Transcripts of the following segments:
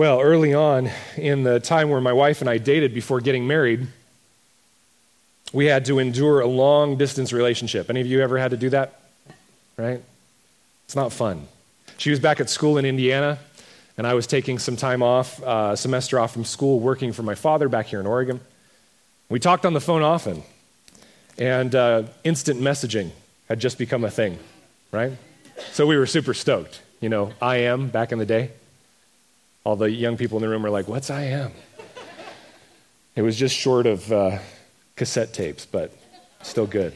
Well, early on in the time where my wife and I dated before getting married, we had to endure a long distance relationship. Any of you ever had to do that? Right? It's not fun. She was back at school in Indiana, and I was taking some time off, uh, semester off from school, working for my father back here in Oregon. We talked on the phone often, and uh, instant messaging had just become a thing, right? So we were super stoked. You know, I am back in the day. All the young people in the room were like, What's IM? It was just short of uh, cassette tapes, but still good.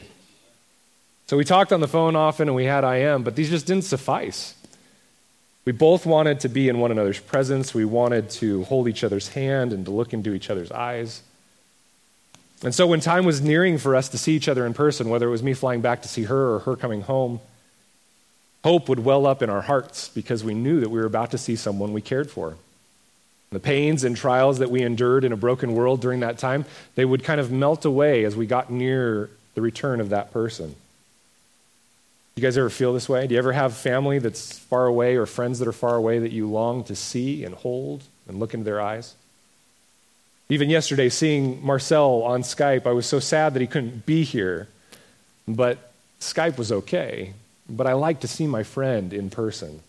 So we talked on the phone often and we had IM, but these just didn't suffice. We both wanted to be in one another's presence. We wanted to hold each other's hand and to look into each other's eyes. And so when time was nearing for us to see each other in person, whether it was me flying back to see her or her coming home, hope would well up in our hearts because we knew that we were about to see someone we cared for. The pains and trials that we endured in a broken world during that time, they would kind of melt away as we got near the return of that person. You guys ever feel this way? Do you ever have family that's far away or friends that are far away that you long to see and hold and look into their eyes? Even yesterday, seeing Marcel on Skype, I was so sad that he couldn't be here. But Skype was okay. But I like to see my friend in person.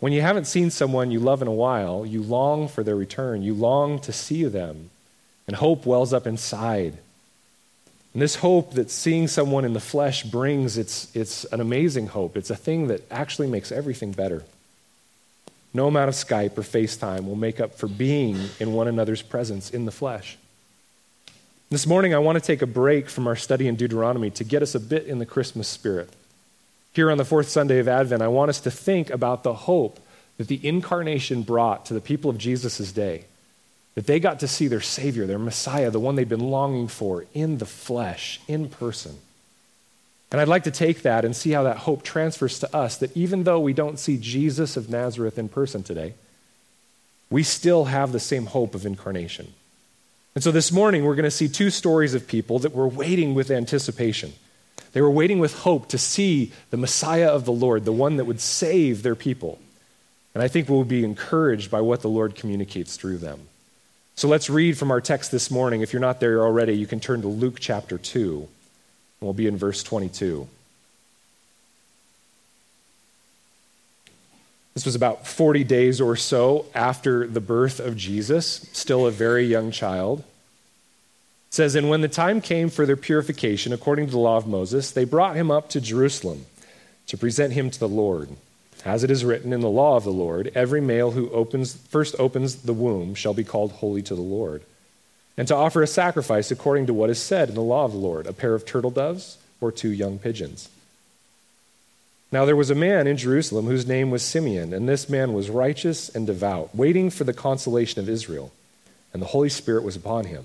When you haven't seen someone you love in a while, you long for their return. You long to see them. And hope wells up inside. And this hope that seeing someone in the flesh brings, it's, it's an amazing hope. It's a thing that actually makes everything better. No amount of Skype or FaceTime will make up for being in one another's presence in the flesh. This morning, I want to take a break from our study in Deuteronomy to get us a bit in the Christmas spirit. Here on the fourth Sunday of Advent, I want us to think about the hope that the incarnation brought to the people of Jesus' day. That they got to see their Savior, their Messiah, the one they've been longing for in the flesh, in person. And I'd like to take that and see how that hope transfers to us that even though we don't see Jesus of Nazareth in person today, we still have the same hope of incarnation. And so this morning, we're going to see two stories of people that were waiting with anticipation. They were waiting with hope to see the Messiah of the Lord, the one that would save their people. And I think we'll be encouraged by what the Lord communicates through them. So let's read from our text this morning. If you're not there already, you can turn to Luke chapter 2. and We'll be in verse 22. This was about 40 days or so after the birth of Jesus, still a very young child. It says, And when the time came for their purification, according to the law of Moses, they brought him up to Jerusalem to present him to the Lord. As it is written in the law of the Lord, every male who opens, first opens the womb shall be called holy to the Lord and to offer a sacrifice according to what is said in the law of the Lord a pair of turtle doves or two young pigeons. Now there was a man in Jerusalem whose name was Simeon, and this man was righteous and devout, waiting for the consolation of Israel, and the Holy Spirit was upon him.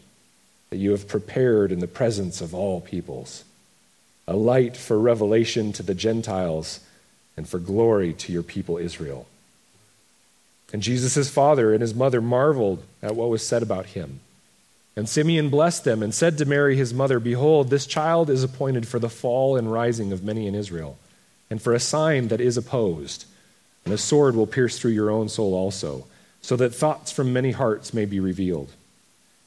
that you have prepared in the presence of all peoples, a light for revelation to the Gentiles and for glory to your people Israel. And Jesus' father and his mother marveled at what was said about him. And Simeon blessed them and said to Mary his mother, Behold, this child is appointed for the fall and rising of many in Israel, and for a sign that is opposed. And a sword will pierce through your own soul also, so that thoughts from many hearts may be revealed.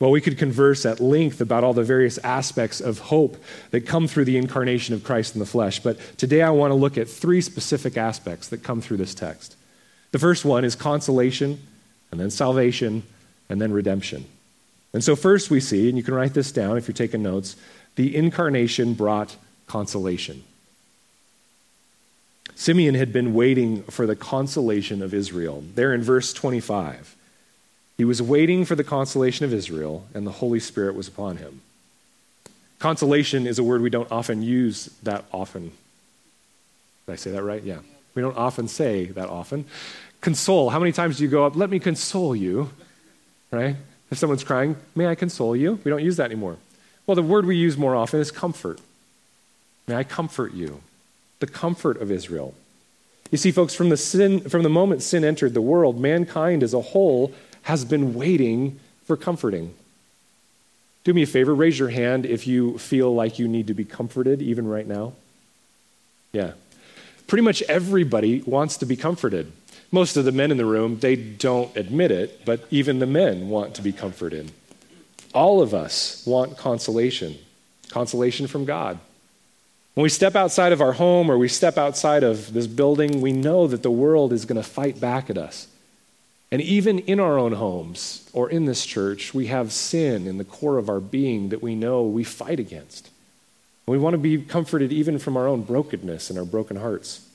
Well, we could converse at length about all the various aspects of hope that come through the incarnation of Christ in the flesh, but today I want to look at three specific aspects that come through this text. The first one is consolation, and then salvation, and then redemption. And so, first we see, and you can write this down if you're taking notes, the incarnation brought consolation. Simeon had been waiting for the consolation of Israel. There in verse 25, he was waiting for the consolation of Israel, and the Holy Spirit was upon him. Consolation is a word we don't often use that often. Did I say that right? Yeah. We don't often say that often. Console. How many times do you go up, let me console you? Right? If someone's crying, may I console you? We don't use that anymore. Well, the word we use more often is comfort. May I comfort you? The comfort of Israel. You see, folks, from the, sin, from the moment sin entered the world, mankind as a whole has been waiting for comforting. Do me a favor, raise your hand if you feel like you need to be comforted, even right now. Yeah. Pretty much everybody wants to be comforted. Most of the men in the room, they don't admit it, but even the men want to be comforted. All of us want consolation, consolation from God. When we step outside of our home or we step outside of this building, we know that the world is going to fight back at us. And even in our own homes or in this church, we have sin in the core of our being that we know we fight against. We want to be comforted even from our own brokenness and our broken hearts.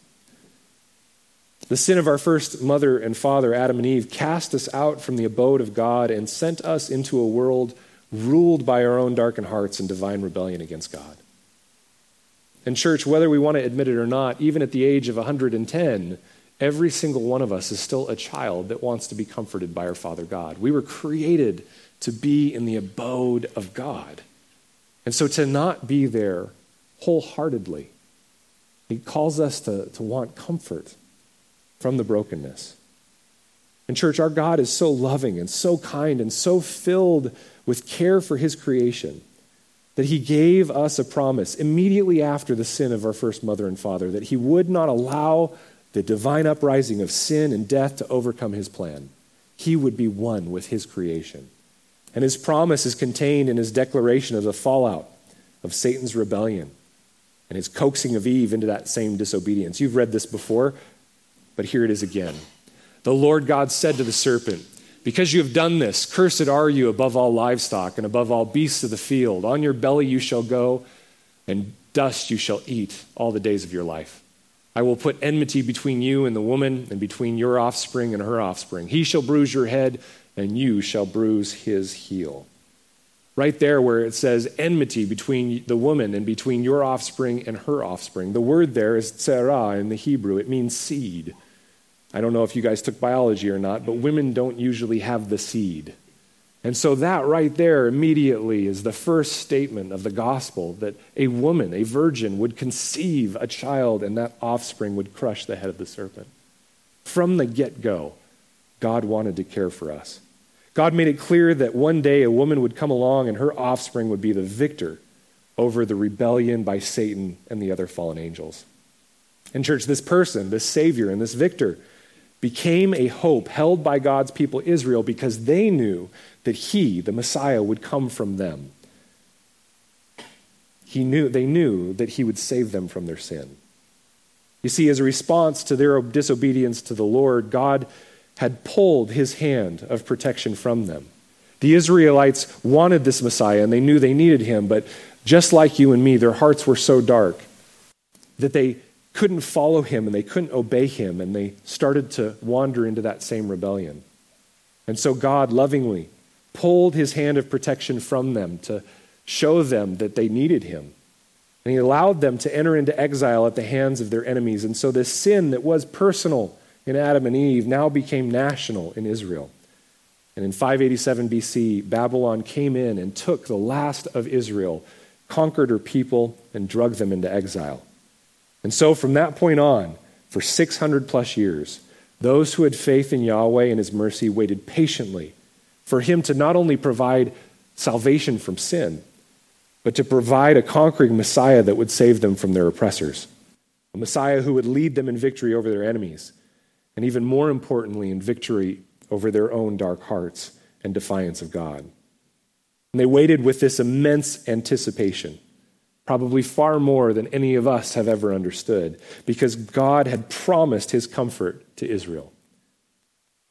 The sin of our first mother and father, Adam and Eve, cast us out from the abode of God and sent us into a world ruled by our own darkened hearts and divine rebellion against God. And, church, whether we want to admit it or not, even at the age of 110, every single one of us is still a child that wants to be comforted by our Father God. We were created to be in the abode of God. And so to not be there wholeheartedly, He calls us to, to want comfort from the brokenness. And, church, our God is so loving and so kind and so filled with care for His creation that He gave us a promise immediately after the sin of our first mother and father that He would not allow the divine uprising of sin and death to overcome His plan. He would be one with His creation. And His promise is contained in His declaration of the fallout of Satan's rebellion and his coaxing of Eve into that same disobedience. You've read this before but here it is again. The Lord God said to the serpent, Because you have done this, cursed are you above all livestock and above all beasts of the field. On your belly you shall go, and dust you shall eat all the days of your life. I will put enmity between you and the woman, and between your offspring and her offspring. He shall bruise your head, and you shall bruise his heel. Right there, where it says enmity between the woman and between your offspring and her offspring, the word there is tzerah in the Hebrew. It means seed. I don't know if you guys took biology or not, but women don't usually have the seed. And so, that right there immediately is the first statement of the gospel that a woman, a virgin, would conceive a child and that offspring would crush the head of the serpent. From the get go, God wanted to care for us. God made it clear that one day a woman would come along and her offspring would be the victor over the rebellion by Satan and the other fallen angels. And, church, this person, this Savior, and this victor, became a hope held by God's people Israel because they knew that he, the Messiah, would come from them. He knew, they knew that he would save them from their sin. You see, as a response to their disobedience to the Lord, God had pulled his hand of protection from them. The Israelites wanted this Messiah and they knew they needed him, but just like you and me, their hearts were so dark that they couldn't follow him and they couldn't obey him, and they started to wander into that same rebellion. And so God lovingly pulled his hand of protection from them to show them that they needed him. And he allowed them to enter into exile at the hands of their enemies. And so this sin that was personal in Adam and Eve now became national in Israel. And in 587 BC, Babylon came in and took the last of Israel, conquered her people, and drug them into exile. And so from that point on, for 600 plus years, those who had faith in Yahweh and his mercy waited patiently for him to not only provide salvation from sin, but to provide a conquering Messiah that would save them from their oppressors, a Messiah who would lead them in victory over their enemies, and even more importantly, in victory over their own dark hearts and defiance of God. And they waited with this immense anticipation probably far more than any of us have ever understood, because God had promised his comfort to Israel.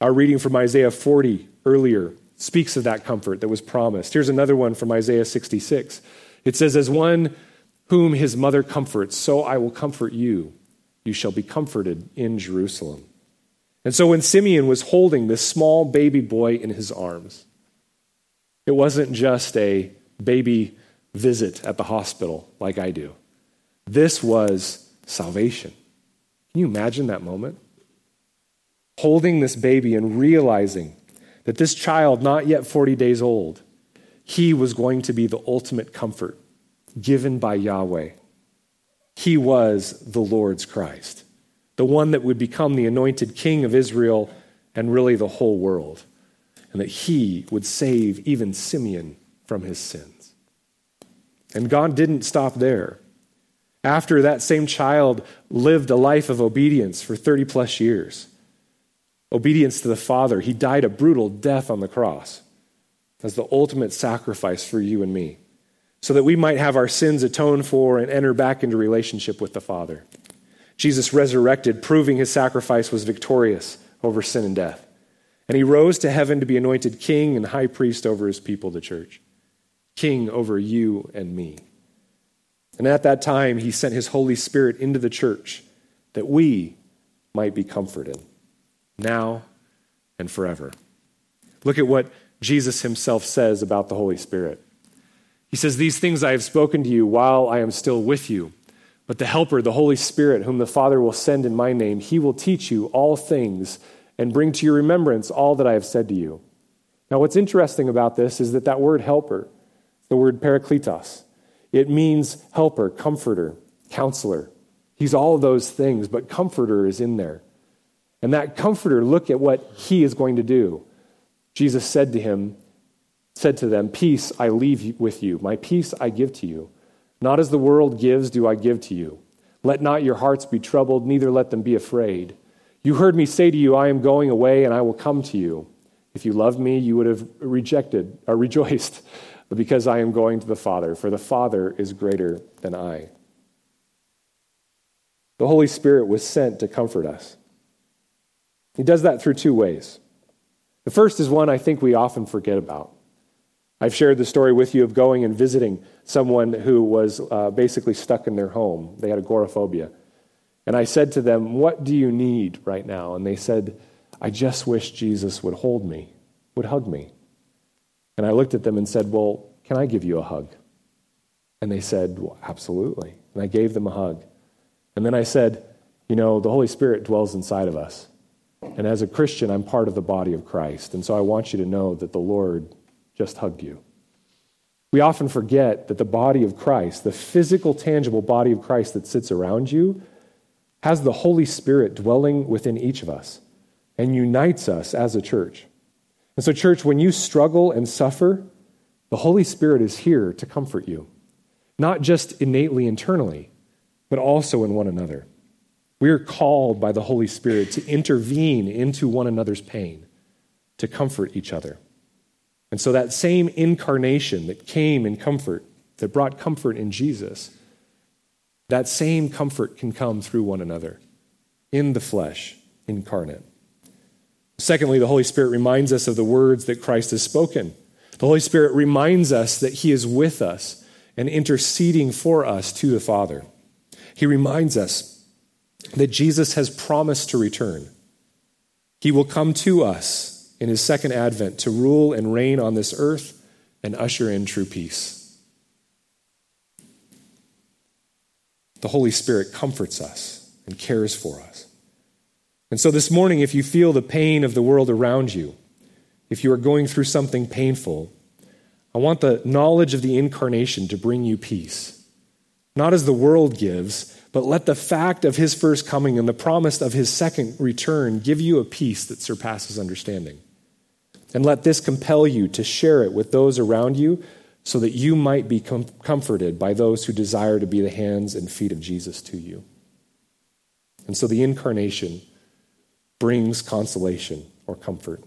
Our reading from Isaiah 40 earlier speaks of that comfort that was promised. Here's another one from Isaiah 66. It says, As one whom his mother comforts, so I will comfort you. You shall be comforted in Jerusalem. And so when Simeon was holding this small baby boy in his arms, it wasn't just a baby visit at the hospital like I do. This was salvation. Can you imagine that moment? Holding this baby and realizing that this child, not yet 40 days old, he was going to be the ultimate comfort given by Yahweh. He was the Lord's Christ, the one that would become the anointed king of Israel and really the whole world, and that he would save even Simeon from his sins. And God didn't stop there. After that same child lived a life of obedience for 30 plus years, obedience to the Father, he died a brutal death on the cross as the ultimate sacrifice for you and me, so that we might have our sins atoned for and enter back into relationship with the Father. Jesus resurrected, proving his sacrifice was victorious over sin and death. And he rose to heaven to be anointed king and high priest over his people, the church, king over you and me. And at that time, he sent his Holy Spirit into the church that we might be comforted now and forever. Look at what Jesus himself says about the Holy Spirit. He says, These things I have spoken to you while I am still with you. But the Helper, the Holy Spirit, whom the Father will send in my name, he will teach you all things and bring to your remembrance all that I have said to you. Now, what's interesting about this is that that word helper, the word parakletos, it means helper, comforter, counselor. He's all those things, but comforter is in there. And that comforter, look at what he is going to do. Jesus said to him, said to them, Peace I leave with you, my peace I give to you. Not as the world gives, do I give to you. Let not your hearts be troubled, neither let them be afraid. You heard me say to you, I am going away, and I will come to you. If you loved me, you would have rejected or rejoiced, because I am going to the Father, for the Father is greater than I. The Holy Spirit was sent to comfort us. He does that through two ways. The first is one I think we often forget about. I've shared the story with you of going and visiting someone who was uh, basically stuck in their home. They had agoraphobia. And I said to them, What do you need right now? And they said, I just wish Jesus would hold me, would hug me. And I looked at them and said, Well, can I give you a hug? And they said, Well, absolutely. And I gave them a hug. And then I said, You know, the Holy Spirit dwells inside of us. And as a Christian, I'm part of the body of Christ. And so I want you to know that the Lord just hugged you. We often forget that the body of Christ, the physical, tangible body of Christ that sits around you, has the Holy Spirit dwelling within each of us and unites us as a church. And so, church, when you struggle and suffer, the Holy Spirit is here to comfort you, not just innately internally, but also in one another. We are called by the Holy Spirit to intervene into one another's pain, to comfort each other. And so that same incarnation that came in comfort, that brought comfort in Jesus, that same comfort can come through one another in the flesh, incarnate. Secondly, the Holy Spirit reminds us of the words that Christ has spoken. The Holy Spirit reminds us that He is with us and interceding for us to the Father. He reminds us that Jesus has promised to return. He will come to us in his second advent to rule and reign on this earth and usher in true peace. The Holy Spirit comforts us and cares for us. And so this morning, if you feel the pain of the world around you, if you are going through something painful, I want the knowledge of the incarnation to bring you peace. Not as the world gives, but let the fact of his first coming and the promise of his second return give you a peace that surpasses understanding. And let this compel you to share it with those around you so that you might be com- comforted by those who desire to be the hands and feet of Jesus to you. And so the incarnation brings consolation or comfort.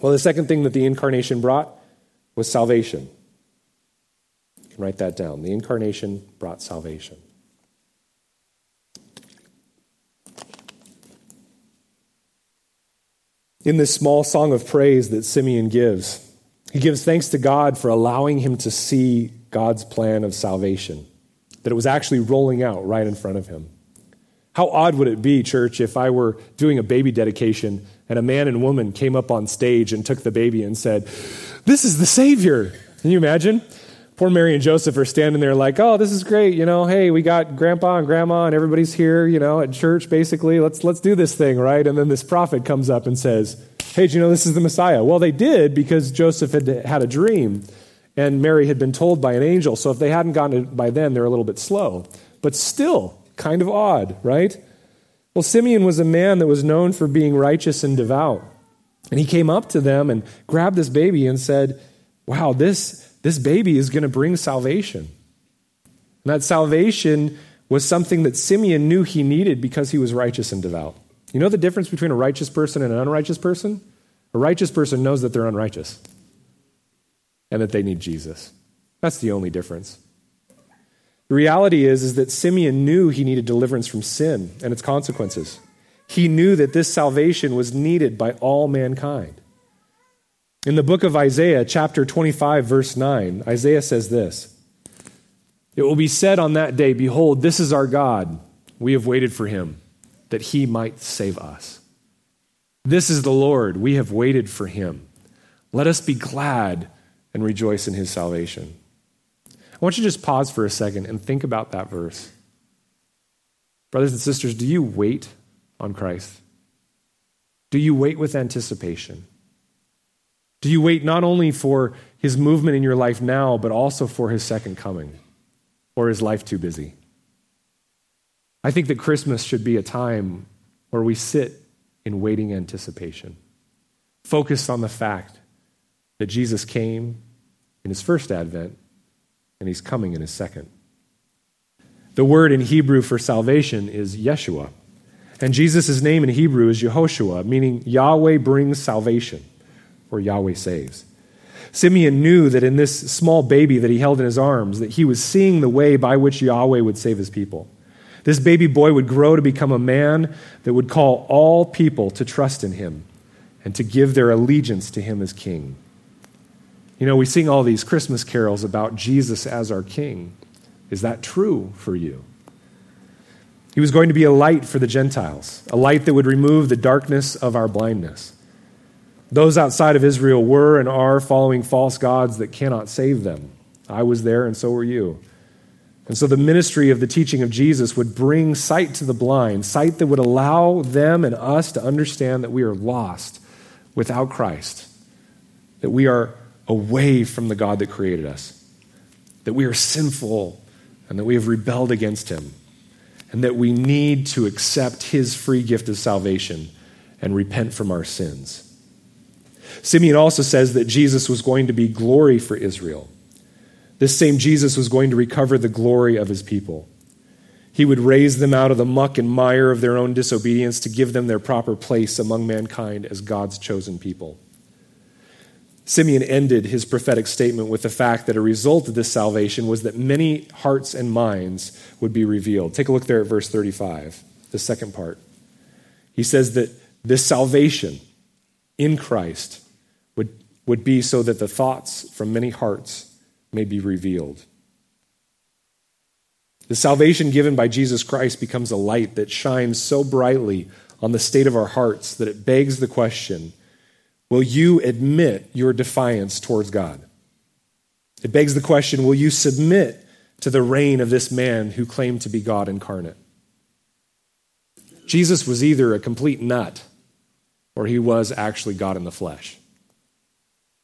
Well, the second thing that the incarnation brought was salvation. You can write that down. The incarnation brought salvation. in this small song of praise that Simeon gives. He gives thanks to God for allowing him to see God's plan of salvation, that it was actually rolling out right in front of him. How odd would it be, church, if I were doing a baby dedication and a man and woman came up on stage and took the baby and said, This is the Savior? Can you imagine? Poor Mary and Joseph are standing there like, Oh, this is great. You know, hey, we got grandpa and grandma and everybody's here, you know, at church basically. Let's, let's do this thing, right? And then this prophet comes up and says, Hey, do you know this is the Messiah? Well, they did because Joseph had had a dream and Mary had been told by an angel. So if they hadn't gotten it by then, they're a little bit slow. But still, kind of odd, right? Well, Simeon was a man that was known for being righteous and devout. And he came up to them and grabbed this baby and said, Wow, this, this baby is going to bring salvation. And that salvation was something that Simeon knew he needed because he was righteous and devout. You know the difference between a righteous person and an unrighteous person? A righteous person knows that they're unrighteous and that they need Jesus. That's the only difference. The reality is, is that Simeon knew he needed deliverance from sin and its consequences. He knew that this salvation was needed by all mankind. In the book of Isaiah, chapter 25, verse 9, Isaiah says this It will be said on that day, Behold, this is our God. We have waited for him, that he might save us. This is the Lord. We have waited for him. Let us be glad and rejoice in his salvation. Want you to just pause for a second and think about that verse. Brothers and sisters, do you wait on Christ? Do you wait with anticipation? Do you wait not only for his movement in your life now, but also for his second coming? Or is life too busy? I think that Christmas should be a time where we sit in waiting anticipation, focused on the fact that Jesus came in his first advent and he's coming in a second. The word in Hebrew for salvation is Yeshua. And Jesus' name in Hebrew is Yehoshua, meaning Yahweh brings salvation, or Yahweh saves. Simeon knew that in this small baby that he held in his arms, that he was seeing the way by which Yahweh would save his people. This baby boy would grow to become a man that would call all people to trust in him and to give their allegiance to him as king. You know, we sing all these Christmas carols about Jesus as our King. Is that true for you? He was going to be a light for the Gentiles, a light that would remove the darkness of our blindness. Those outside of Israel were and are following false gods that cannot save them. I was there, and so were you. And so the ministry of the teaching of Jesus would bring sight to the blind, sight that would allow them and us to understand that we are lost without Christ, that we are away from the God that created us, that we are sinful and that we have rebelled against him, and that we need to accept his free gift of salvation and repent from our sins. Simeon also says that Jesus was going to be glory for Israel. This same Jesus was going to recover the glory of his people. He would raise them out of the muck and mire of their own disobedience to give them their proper place among mankind as God's chosen people. Simeon ended his prophetic statement with the fact that a result of this salvation was that many hearts and minds would be revealed. Take a look there at verse 35, the second part. He says that this salvation in Christ would, would be so that the thoughts from many hearts may be revealed. The salvation given by Jesus Christ becomes a light that shines so brightly on the state of our hearts that it begs the question Will you admit your defiance towards God? It begs the question will you submit to the reign of this man who claimed to be God incarnate? Jesus was either a complete nut or he was actually God in the flesh.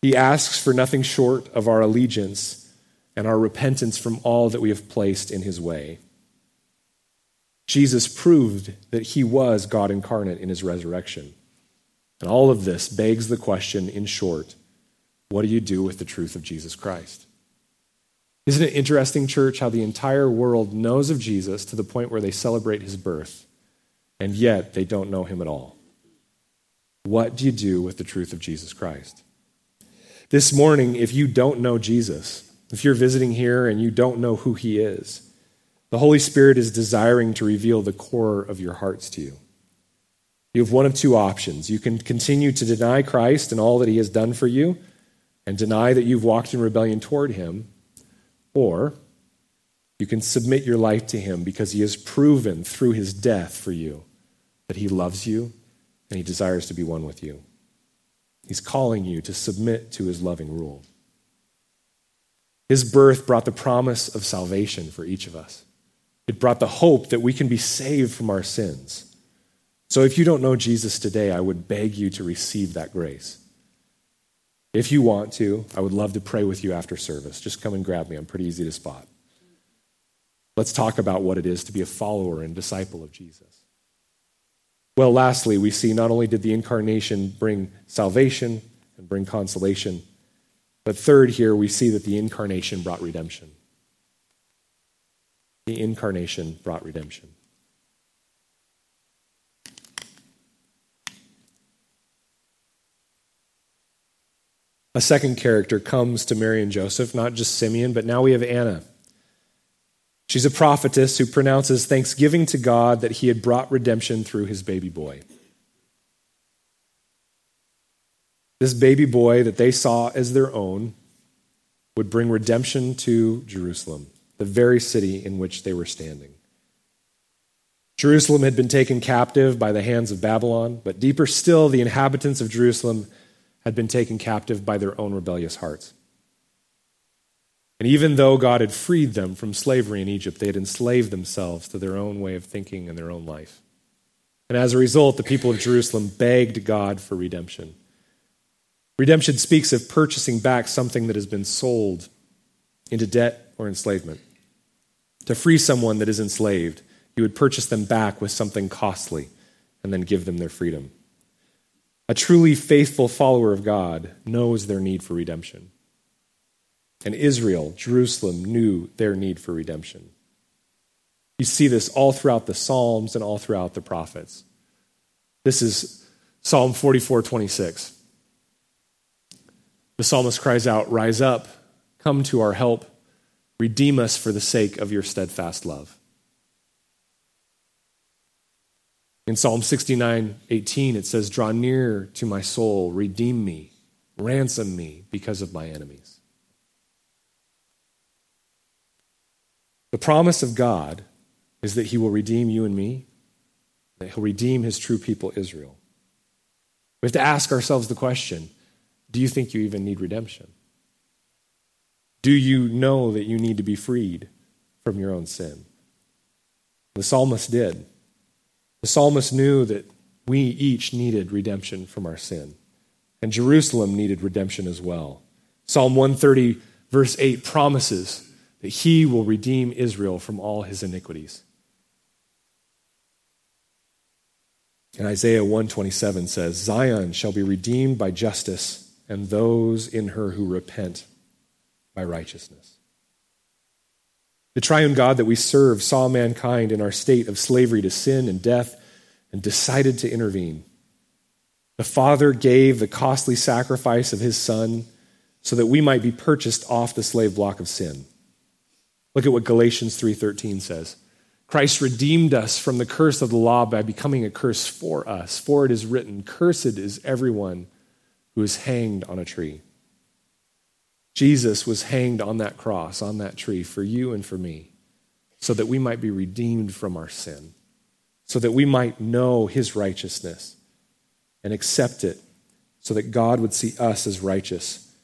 He asks for nothing short of our allegiance and our repentance from all that we have placed in his way. Jesus proved that he was God incarnate in his resurrection. And all of this begs the question, in short, what do you do with the truth of Jesus Christ? Isn't it interesting, church, how the entire world knows of Jesus to the point where they celebrate his birth, and yet they don't know him at all? What do you do with the truth of Jesus Christ? This morning, if you don't know Jesus, if you're visiting here and you don't know who he is, the Holy Spirit is desiring to reveal the core of your hearts to you. You have one of two options. You can continue to deny Christ and all that he has done for you and deny that you've walked in rebellion toward him, Or you can submit your life to Him because He has proven through His death for you that He loves you and He desires to be one with you. He's calling you to submit to His loving rule. His birth brought the promise of salvation for each of us. It brought the hope that we can be saved from our sins. So if you don't know Jesus today, I would beg you to receive that grace. If you want to, I would love to pray with you after service. Just come and grab me. I'm pretty easy to spot. Let's talk about what it is to be a follower and disciple of Jesus. Well, lastly, we see not only did the incarnation bring salvation and bring consolation, but third, here we see that the incarnation brought redemption. The incarnation brought redemption. A second character comes to Mary and Joseph, not just Simeon, but now we have Anna. She's a prophetess who pronounces thanksgiving to God that he had brought redemption through his baby boy. This baby boy that they saw as their own would bring redemption to Jerusalem, the very city in which they were standing. Jerusalem had been taken captive by the hands of Babylon, but deeper still, the inhabitants of Jerusalem had been taken captive by their own rebellious hearts. And even though God had freed them from slavery in Egypt, they had enslaved themselves to their own way of thinking and their own life. And as a result, the people of Jerusalem begged God for redemption. Redemption speaks of purchasing back something that has been sold into debt or enslavement. To free someone that is enslaved, you would purchase them back with something costly and then give them their freedom. A truly faithful follower of God knows their need for redemption. And Israel, Jerusalem, knew their need for redemption. You see this all throughout the Psalms and all throughout the prophets. This is Psalm 44 26. The psalmist cries out, Rise up, come to our help, redeem us for the sake of your steadfast love. In Psalm 69 18, it says, Draw near to my soul, redeem me, ransom me because of my enemies. The promise of God is that he will redeem you and me, that he'll redeem his true people, Israel. We have to ask ourselves the question do you think you even need redemption? Do you know that you need to be freed from your own sin? The psalmist did. The psalmist knew that we each needed redemption from our sin, and Jerusalem needed redemption as well. Psalm 130, verse 8, promises that he will redeem Israel from all his iniquities. And Isaiah 127 says, Zion shall be redeemed by justice, and those in her who repent by righteousness. The triune God that we serve saw mankind in our state of slavery to sin and death and decided to intervene. The Father gave the costly sacrifice of his Son so that we might be purchased off the slave block of sin. Look at what Galatians 3:13 says. Christ redeemed us from the curse of the law by becoming a curse for us. For it is written, Cursed is everyone who is hanged on a tree. Jesus was hanged on that cross, on that tree, for you and for me, so that we might be redeemed from our sin, so that we might know his righteousness and accept it, so that God would see us as righteous.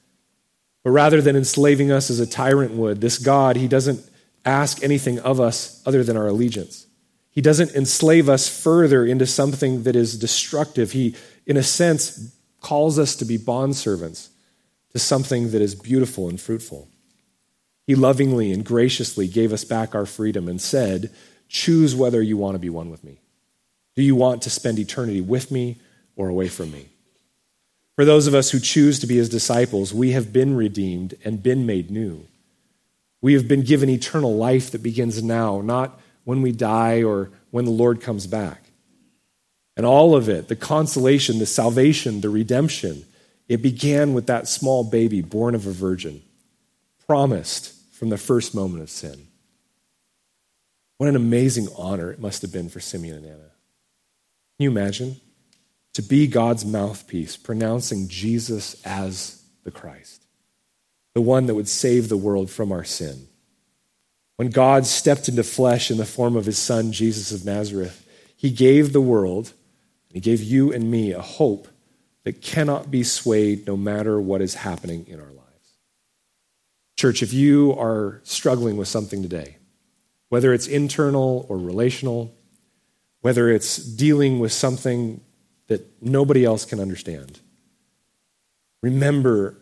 But rather than enslaving us as a tyrant would, this God, he doesn't ask anything of us other than our allegiance. He doesn't enslave us further into something that is destructive. He, in a sense, calls us to be bondservants to something that is beautiful and fruitful. He lovingly and graciously gave us back our freedom and said, Choose whether you want to be one with me. Do you want to spend eternity with me or away from me? For those of us who choose to be his disciples, we have been redeemed and been made new. We have been given eternal life that begins now, not when we die or when the Lord comes back. And all of it, the consolation, the salvation, the redemption, it began with that small baby born of a virgin, promised from the first moment of sin. What an amazing honor it must have been for Simeon and Anna. Can you imagine? To be God's mouthpiece, pronouncing Jesus as the Christ, the one that would save the world from our sin. When God stepped into flesh in the form of his son, Jesus of Nazareth, he gave the world, he gave you and me a hope that cannot be swayed no matter what is happening in our lives. Church, if you are struggling with something today, whether it's internal or relational, whether it's dealing with something that nobody else can understand, remember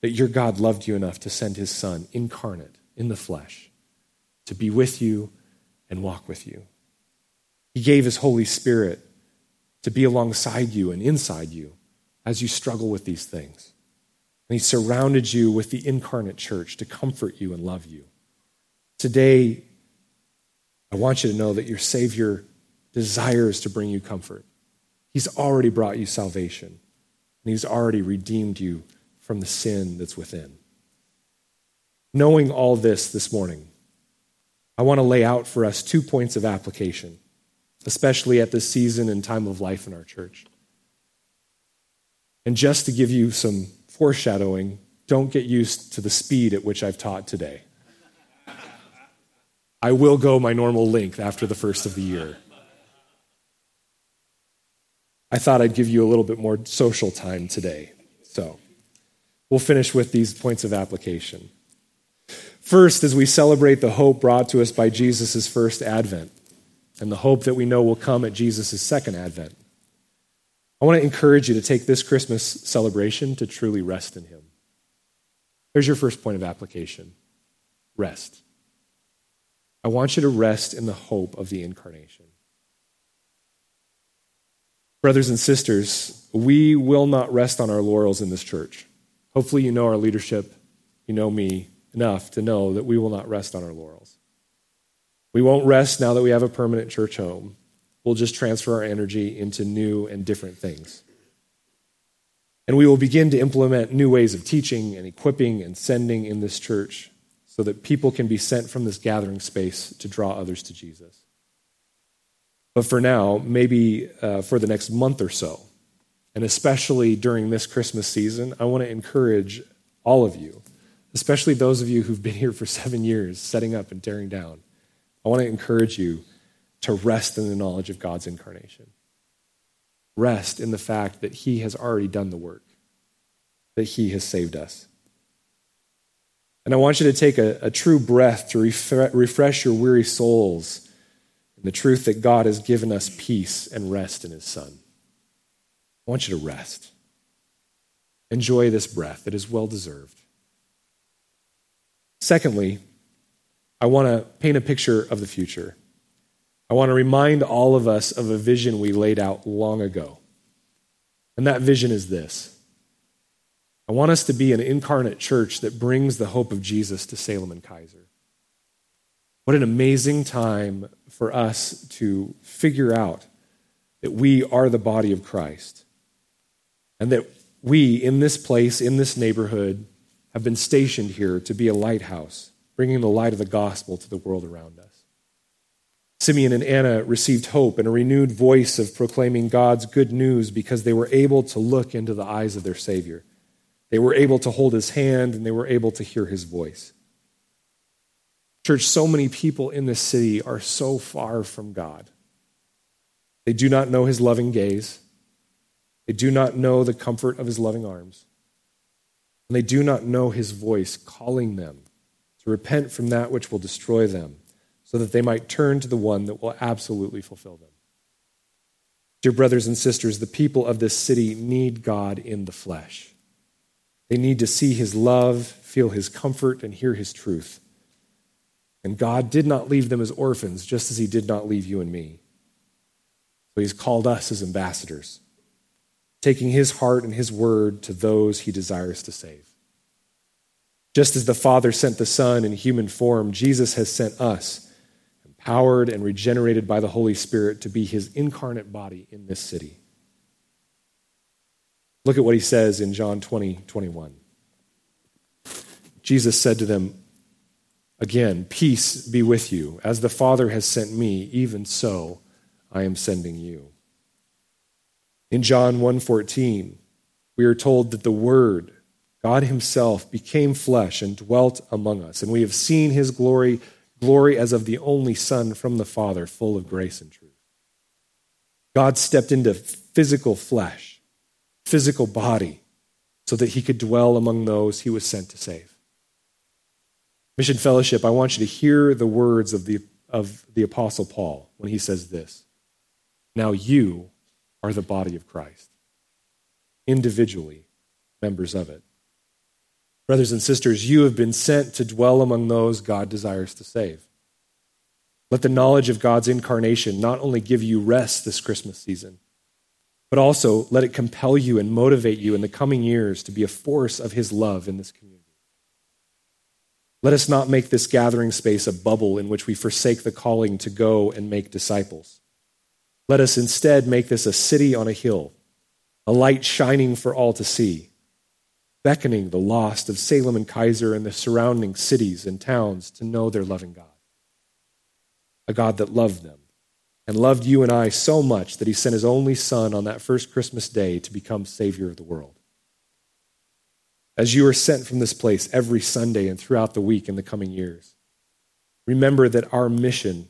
that your God loved you enough to send his son incarnate in the flesh to be with you and walk with you. He gave his Holy Spirit to be alongside you and inside you as you struggle with these things. And he surrounded you with the incarnate church to comfort you and love you. Today, I want you to know that your Savior desires to bring you comfort. He's already brought you salvation, and He's already redeemed you from the sin that's within. Knowing all this this morning, I want to lay out for us two points of application, especially at this season and time of life in our church. And just to give you some foreshadowing, don't get used to the speed at which I've taught today. I will go my normal length after the first of the year. I thought I'd give you a little bit more social time today. So we'll finish with these points of application. First, as we celebrate the hope brought to us by Jesus' first advent and the hope that we know will come at Jesus' second advent, I want to encourage you to take this Christmas celebration to truly rest in Him. There's your first point of application rest. I want you to rest in the hope of the incarnation. Brothers and sisters, we will not rest on our laurels in this church. Hopefully, you know our leadership, you know me enough to know that we will not rest on our laurels. We won't rest now that we have a permanent church home. We'll just transfer our energy into new and different things. And we will begin to implement new ways of teaching and equipping and sending in this church so that people can be sent from this gathering space to draw others to Jesus. But for now, maybe uh, for the next month or so, and especially during this Christmas season, I want to encourage all of you, especially those of you who've been here for seven years, setting up and tearing down. I want to encourage you to rest in the knowledge of God's incarnation. Rest in the fact that He has already done the work, that He has saved us. And I want you to take a, a true breath to refresh your weary souls in the truth that God has given us peace and rest in His Son. I want you to rest. Enjoy this breath, it is well deserved. Secondly, I want to paint a picture of the future. I want to remind all of us of a vision we laid out long ago. And that vision is this I want us to be an incarnate church that brings the hope of Jesus to Salem and Keizer. What an amazing time for us to figure out that we are the body of Christ and that we, in this place, in this neighborhood, have been stationed here to be a lighthouse, bringing the light of the gospel to the world around us. Simeon and Anna received hope and a renewed voice of proclaiming God's good news because they were able to look into the eyes of their Savior. They were able to hold his hand and they were able to hear his voice. Church, so many people in this city are so far from God. They do not know his loving gaze, they do not know the comfort of his loving arms, and they do not know his voice calling them to repent from that which will destroy them so that they might turn to the one that will absolutely fulfill them. Dear brothers and sisters, the people of this city need God in the flesh. They need to see his love, feel his comfort, and hear his truth. And God did not leave them as orphans, just as he did not leave you and me. So he's called us as ambassadors, taking his heart and his word to those he desires to save. Just as the Father sent the Son in human form, Jesus has sent us empowered and regenerated by the Holy Spirit to be his incarnate body in this city. Look at what he says in John 20, 21. Jesus said to them, Again, peace be with you. As the Father has sent me, even so I am sending you. In John 1:14, we are told that the word God himself became flesh and dwelt among us, and we have seen his glory glory as of the only Son from the Father, full of grace and truth. God stepped into physical flesh, physical body, so that he could dwell among those he was sent to save. Mission Fellowship, I want you to hear the words of the, of the Apostle Paul when he says this Now you are the body of Christ, individually members of it. Brothers and sisters, you have been sent to dwell among those God desires to save. Let the knowledge of God's incarnation not only give you rest this Christmas season, but also let it compel you and motivate you in the coming years to be a force of His love in this community. Let us not make this gathering space a bubble in which we forsake the calling to go and make disciples. Let us instead make this a city on a hill, a light shining for all to see beckoning the lost of Salem and Keizer and the surrounding cities and towns to know their loving God. A God that loved them and loved you and I so much that he sent his only son on that first Christmas day to become Savior of the world. As you are sent from this place every Sunday and throughout the week in the coming years, remember that our mission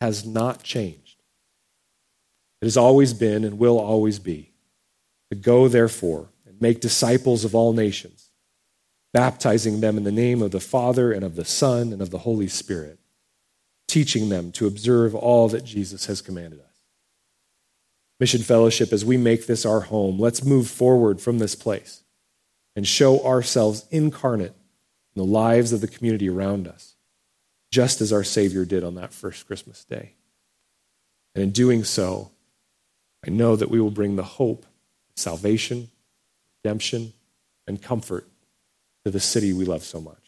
has not changed. It has always been and will always be to go, therefore, Make disciples of all nations, baptizing them in the name of the Father and of the Son and of the Holy Spirit, teaching them to observe all that Jesus has commanded us. Mission Fellowship, as we make this our home, let's move forward from this place and show ourselves incarnate in the lives of the community around us, just as our Savior did on that first Christmas day. And in doing so, I know that we will bring the hope, salvation, redemption, and comfort to the city we love so much.